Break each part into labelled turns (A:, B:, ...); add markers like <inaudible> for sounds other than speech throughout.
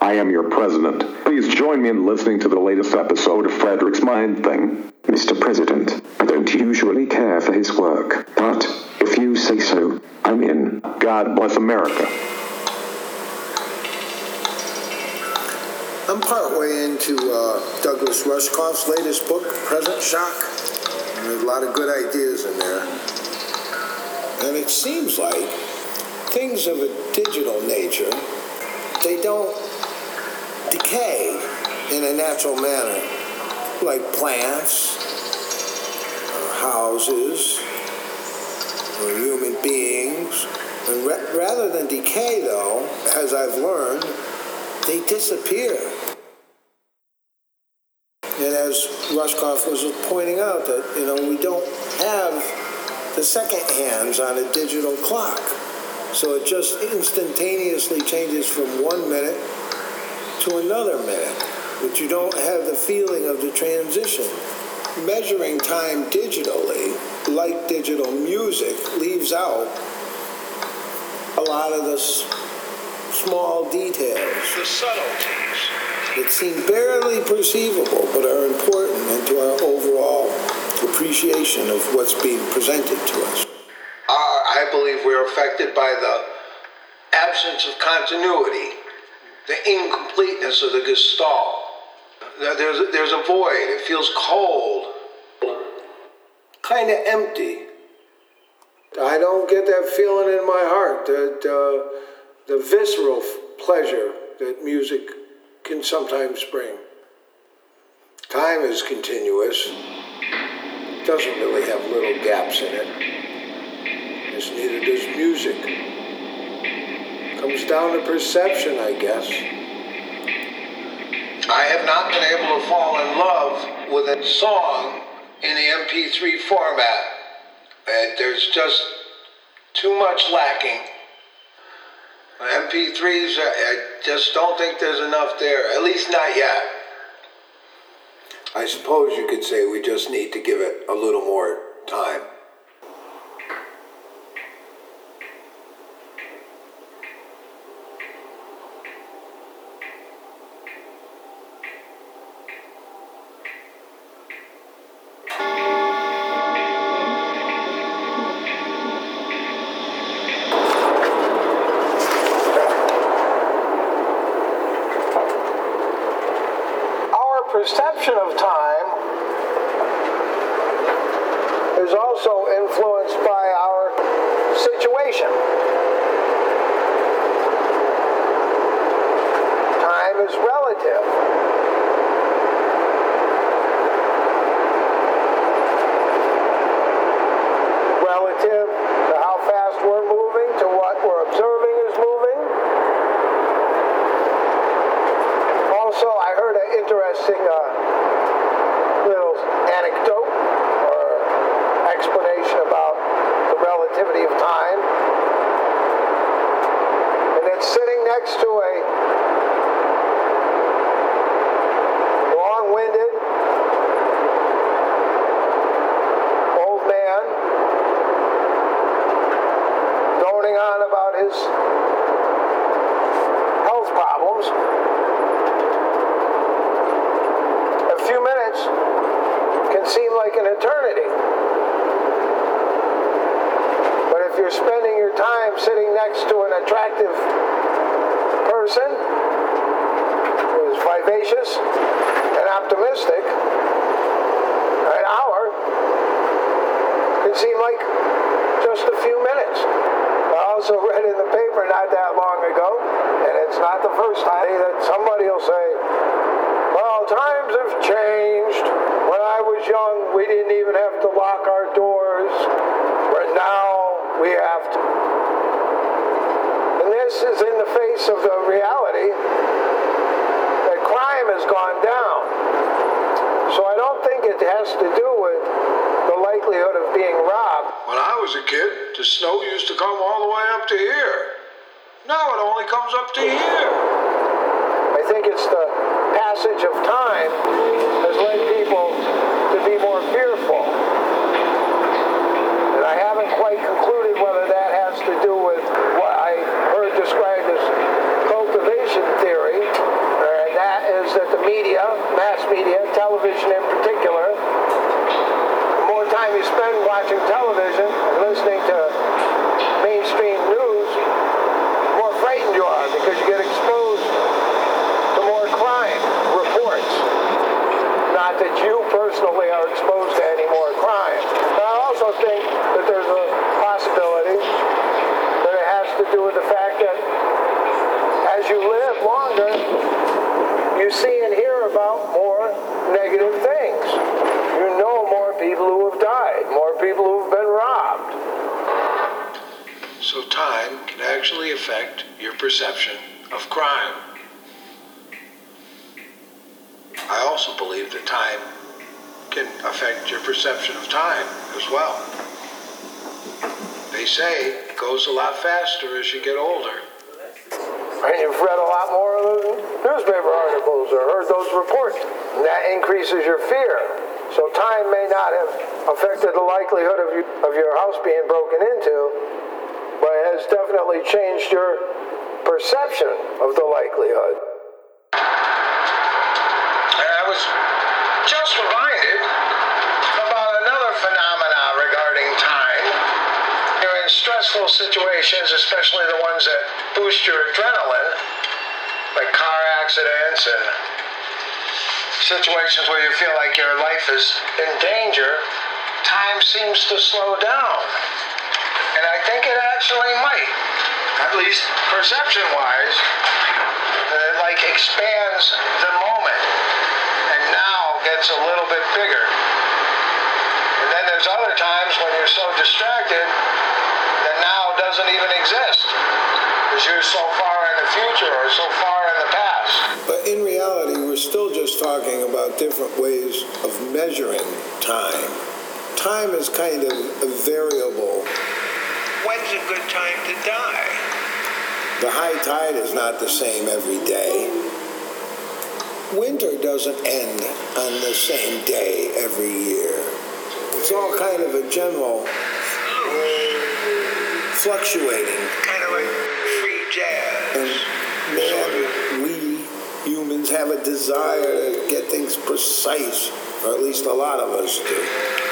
A: I am your president. Please join me in listening to the latest episode of Frederick's Mind Thing.
B: Mr. President, I don't usually care for his work, but if you say so, I'm in.
A: God bless America.
C: I'm partway into uh, Douglas Rushkoff's latest book, Present Shock. There's a lot of good ideas in there. And it seems like things of a digital nature, they don't decay in a natural manner, like plants, or houses, or human beings. And ra- rather than decay, though, as I've learned, they disappear. And as Rushkoff was pointing out, that you know we don't have the second hands on a digital clock, so it just instantaneously changes from one minute to another minute, but you don't have the feeling of the transition. Measuring time digitally, like digital music, leaves out a lot of the s- small details
D: The subtleties.
C: that seem barely perceivable but are important into our overall appreciation of what's being presented to us. Uh, I believe we're affected by the absence of continuity, the incompleteness of the gestalt. There- There's, there's a void, it feels cold, kind of empty. I don't get that feeling in my heart, that the visceral pleasure that music can sometimes bring. Time is continuous, doesn't really have little gaps in it, as neither does music. Comes down to perception, I guess. I have not been able to fall in love with a song in the MP3 format. Uh, there's just too much lacking. MP3s, I, I just don't think there's enough there, at least not yet. I suppose you could say we just need to give it a little more time. Our perception of time is also influenced by our situation. Time is relative. Relative to how fast we're moving, to what we're observing is moving. Also, I heard an interesting uh, little anecdote or explanation about the relativity of time. And it's sitting next to a long winded old man droning on about his health problems. A few minutes can seem like an eternity. But if you're spending your time sitting next to an attractive person who is vivacious and optimistic, an hour can seem like just a few minutes. I also read in the paper not that long ago, and it's not the first time that somebody will say, well, times have changed. When I was young, we didn't even have to lock our doors, but now we have to. And this is in the face of the reality that crime has gone down. So I don't think it has to do with the likelihood of being robbed. When I was a kid, the snow used to come all the way up to here. Now it only comes up to here. I think it's the passage of time has led people to be more fearful. And I haven't quite concluded whether that has to do with what I heard described as cultivation theory,
D: and that is that the media, mass media, television in particular, the more time you spend watching television, constantly are exposed to any more crime. But I also think that there's a possibility that it has to do with the fact that as you live longer, you see and hear about more
C: negative things. You know more people who have died, more people who have been robbed.
D: So time can actually affect your perception perception of time as well. They say it goes a lot faster as you get older.
C: And you've read a lot more newspaper articles or heard those reports. And that increases your fear. So time may not have affected the likelihood of, you, of your house being broken into, but it has definitely changed your perception of the likelihood.
D: And I was just reminded stressful situations, especially the ones that boost your adrenaline, like car accidents and situations where you feel like your life is in danger, time seems to slow down. And I think it actually might, at least perception wise, it like expands the moment and now gets a little bit bigger. And then there's other times when you're so distracted that doesn't even exist because you're so far in the future or so far in the past.
C: But in reality, we're still just talking about different ways of measuring time. Time is kind of a variable.
D: When's a good time to die?
C: The high tide is not the same every day. Winter doesn't end on the same day every year. It's all kind of a general fluctuating.
D: Kind of like free jazz.
C: And man, we humans have a desire to get things precise, or at least a lot of us do.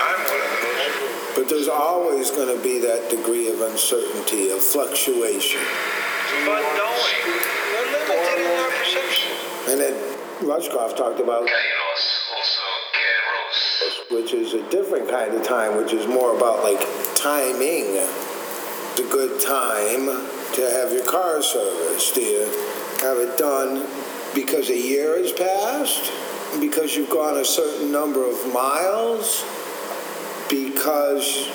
D: I'm one of those.
C: But there's always going to be that degree of uncertainty, of fluctuation.
D: But knowing, we're limited in our perception.
C: And then Rushkoff talked about,
E: Kairos, also Keros.
C: which is a different kind of time, which is more about like timing. It's a good time to have your car serviced. Do you have it done because a year has passed? Because you've gone a certain number of miles? Because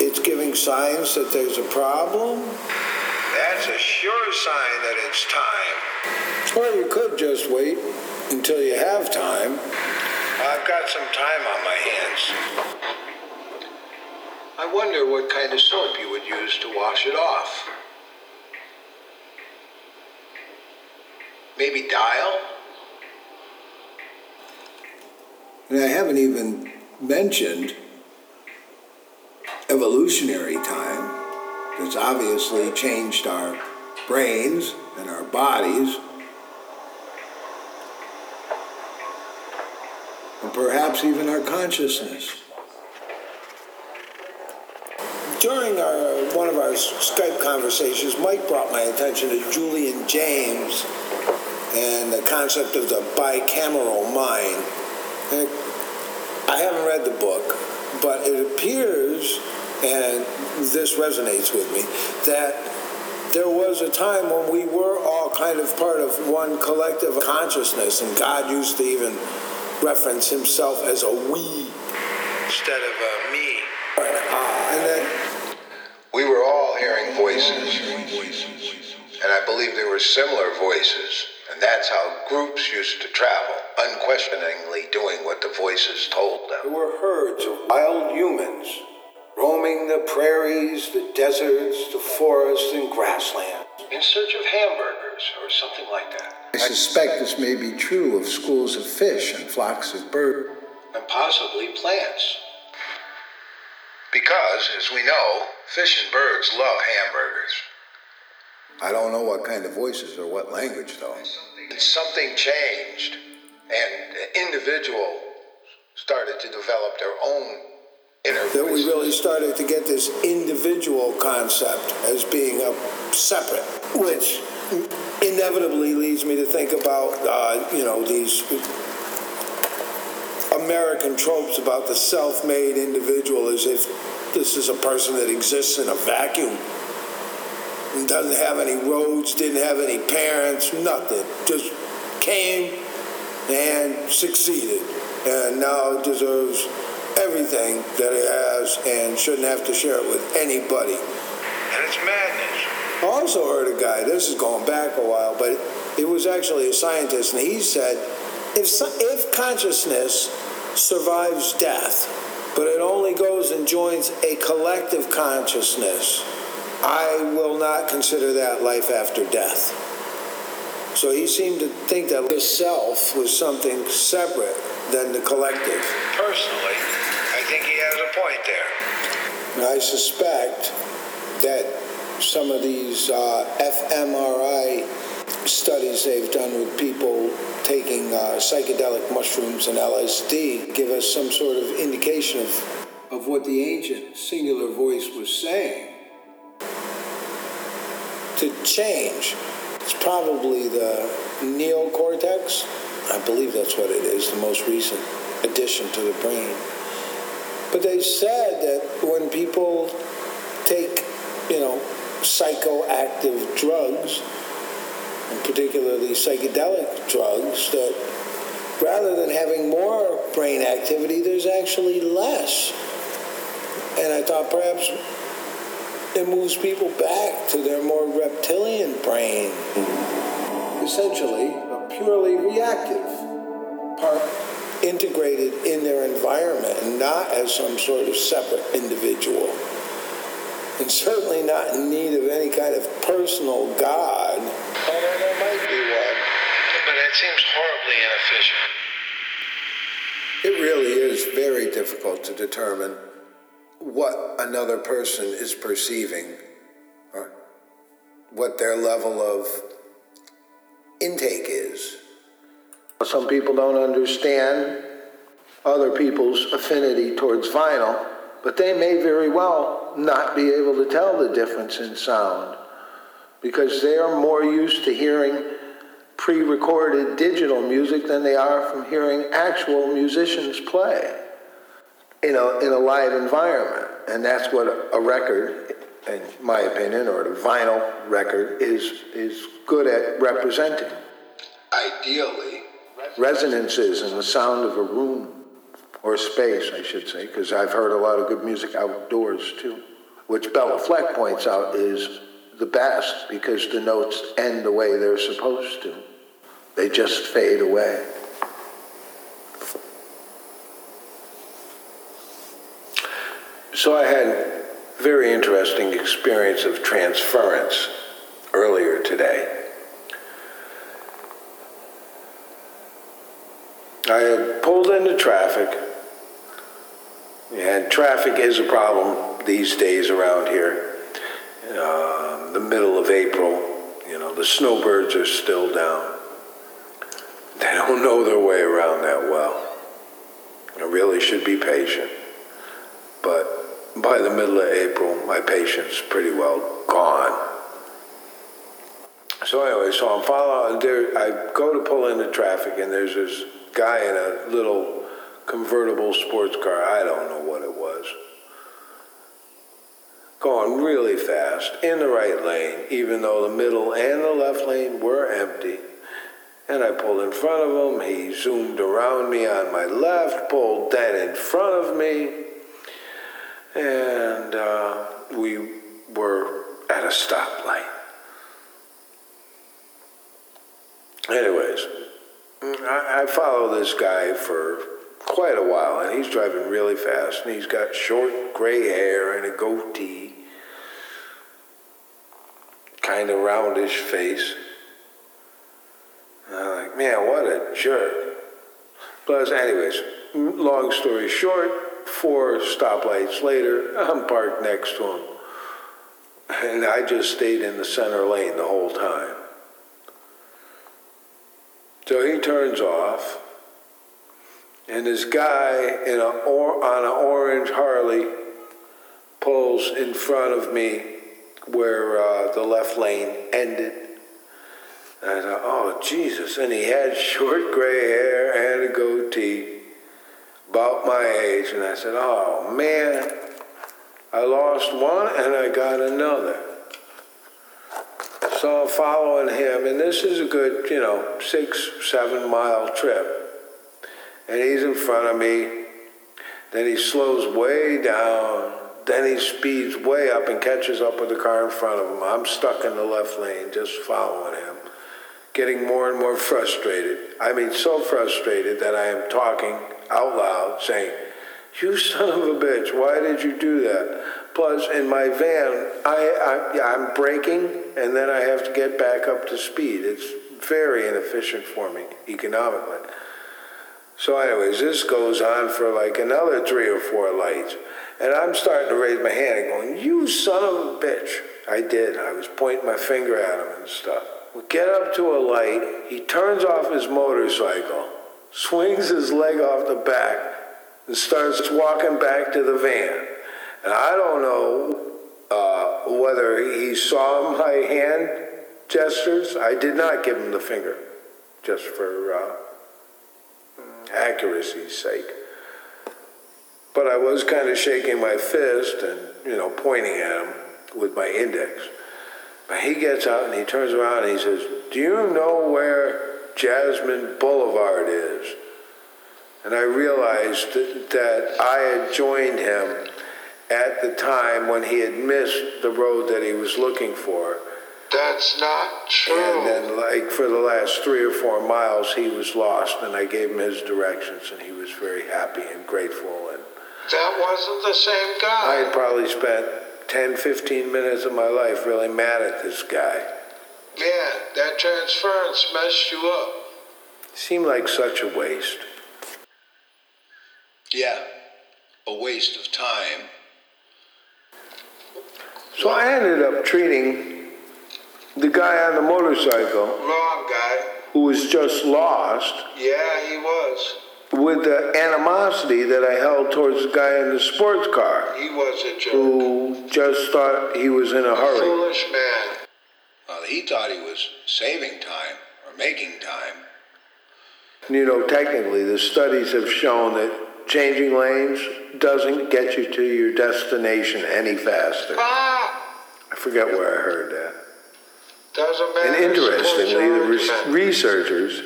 C: it's giving signs that there's a problem?
D: That's a sure sign that it's time.
C: Or you could just wait until you have time.
D: I've got some time on my hands. I wonder what kind of soap you would use to wash it off. Maybe dial?
C: And I haven't even mentioned evolutionary time that's obviously changed our brains and our bodies. And perhaps even our consciousness. During our, one of our Skype conversations, Mike brought my attention to Julian Jaynes and the concept of the bicameral mind. And I haven't read the book, but it appears, and this resonates with me, that there was a time when we were all kind of part of one collective consciousness, and God used to even reference himself as a we
D: Instead of a me.
C: or an I. And then
D: We were all hearing voices. And I believe there were similar voices. And that's how groups used to travel, unquestioningly doing what the voices told them.
C: there were herds of wild humans roaming the prairies, the deserts, the forests, and grasslands.
D: In search of hamburgers or something like that.
C: I suspect this may be true of schools of fish and flocks of birds.
D: And possibly plants. Because, as we know, fish and birds love hamburgers.
C: I don't know what kind of voices or what language, though.
D: Something changed, and individual started to develop their own inner
C: That we really started to get this individual concept as being a separate, which inevitably leads me to think about, uh, you know, these American tropes about the self-made individual as if this is a person that exists in a vacuum and doesn't have any roads, didn't have any parents, nothing. Just came and succeeded. and now deserves everything that it has and shouldn't have to share it with anybody.
D: And it's madness.
C: I also heard a guy, this is going back a while, but it was actually a scientist, and he said if, if consciousness survives death, but it only goes and joins a collective consciousness, I will not consider that life after death. So he seemed to think that the self was something separate than the collective.
D: Personally, I think he has a point there.
C: And I suspect that some of these uh, fMRI studies they've done with people taking uh, psychedelic mushrooms and LSD give us some sort of indication of, of what the ancient singular voice was saying. To change, it's probably the neocortex. I believe that's what it is, the most recent addition to the brain. But they said that when people take, you know, psychoactive drugs, particularly psychedelic drugs, that rather than having more brain activity, there's actually less. And I thought perhaps it moves people back to their more reptilian brain. Essentially, a purely reactive part integrated in their environment and not as some sort of separate individual and certainly not in need of any kind of personal God. Although there might be one.
D: But it seems horribly inefficient.
C: It really is very difficult to determine what another person is perceiving or what their level of intake is. Some people don't understand other people's affinity towards vinyl, but they may very well not be able to tell the difference in sound because they are more used to hearing pre recorded digital music than they are from hearing actual musicians play in a, in a live environment. And that's what a record, in my opinion, or a vinyl record, is, is good at representing.
D: Ideally,
C: resonances and the sound of a room or space, I should say, because I've heard a lot of good music outdoors too, which Béla Fleck points out is the best because the notes end the way they're supposed to. They just fade away. So I had a very interesting experience of transference earlier today. I had pulled into traffic and traffic is a problem these days around here. Uh, the middle of April, you know, the snowbirds are still down. They don't know their way around that well. I really should be patient. But by the middle of April, my patience pretty well gone. So anyway, so I'm following there. I go to pull into traffic, and there's this guy in a little convertible sports car. I don't know what it was. Going really fast in the right lane, even though the middle and the left lane were empty. And I pulled in front of him. He zoomed around me on my left, pulled dead in front of me. And uh, we were at a stoplight. Anyways, I, I follow this guy for quite a while, and he's driving really fast, and he's got short gray hair and a goatee, kind of roundish face. Man, what a jerk. Plus, anyways, long story short, four stoplights later, <laughs> I'm parked next to him. And I just stayed in the center lane the whole time. So he turns off and this guy in a on an orange Harley pulls in front of me where uh, the left lane ended. And I thought, oh, Jesus. And he had <laughs> short gray hair and a goatee, about my age. And I said, oh, man, I lost one and I got another. So I'm following him, and this is a good, you know, six, seven mile trip. and he's in front of me. Then he slows way down. Then he speeds way up and catches up with the car in front of him. I'm stuck in the left lane, just following him, getting more and more frustrated. I mean, so frustrated that I am talking out loud, saying, You son of a bitch, why did you do that? Plus, in my van, I, I, I'm braking and then I have to get back up to speed. It's very inefficient for me economically. So, anyways, this goes on for like another three or four lights. And I'm starting to raise my hand and going, You son of a bitch. I did. I was pointing my finger at him and stuff. We get up to a light. He turns off his motorcycle, swings his leg off the back, and starts walking back to the van. And I don't know uh, whether he saw my hand gestures. I did not give him the finger, just for uh, accuracy's sake. But I was kind of shaking my fist and, you know, pointing at him with my index. But he gets out and he turns around and he says, Do you know where Jasmine Boulevard is? And I realized that I had joined him at the time when he had missed the road that he was looking for.
D: That's not true.
C: And then, like, for the last three or four miles, he was lost, and I gave him his directions, and he was very happy and grateful. And
D: that wasn't the same guy.
C: I had probably spent 10, 15 minutes of my life really mad at this guy.
D: Yeah, that transference messed you up.
C: Seemed like such a waste.
F: Yeah, a waste of time.
C: So I ended up treating the guy on the motorcycle,
D: Wrong guy.
C: who was just lost,
D: Yeah, he was.
C: With the animosity that I held towards the guy in the sports car,
D: He was a jerk.
C: who just thought he was in a
D: A
C: hurry.
D: foolish man.
F: Well, he thought he was saving time or making time.
C: You know, technically, the studies have shown that changing lanes doesn't get you to your destination any faster.
D: Ah,
C: I forget where I heard that.
D: doesn't matter.
C: And interestingly, the re- researchers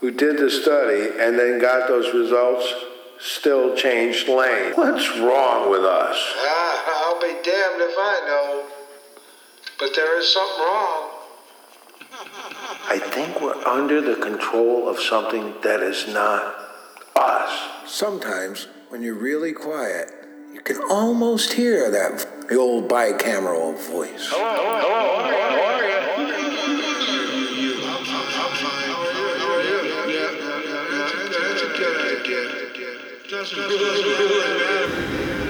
C: who did the study and then got those results still changed lanes. What's wrong with us?
D: Ah, I'll be damned if I know. But there is something wrong. <laughs>
C: I think we're under the control of something that is not us. Sometimes, when you're really quiet, you can almost hear that the old bicameral voice. Justin.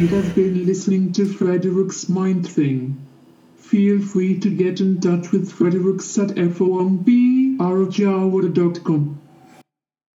G: You have been listening to Frederick's Mind Thing. Feel free to get in touch with Fredericks at f o m b r j a w a dot com.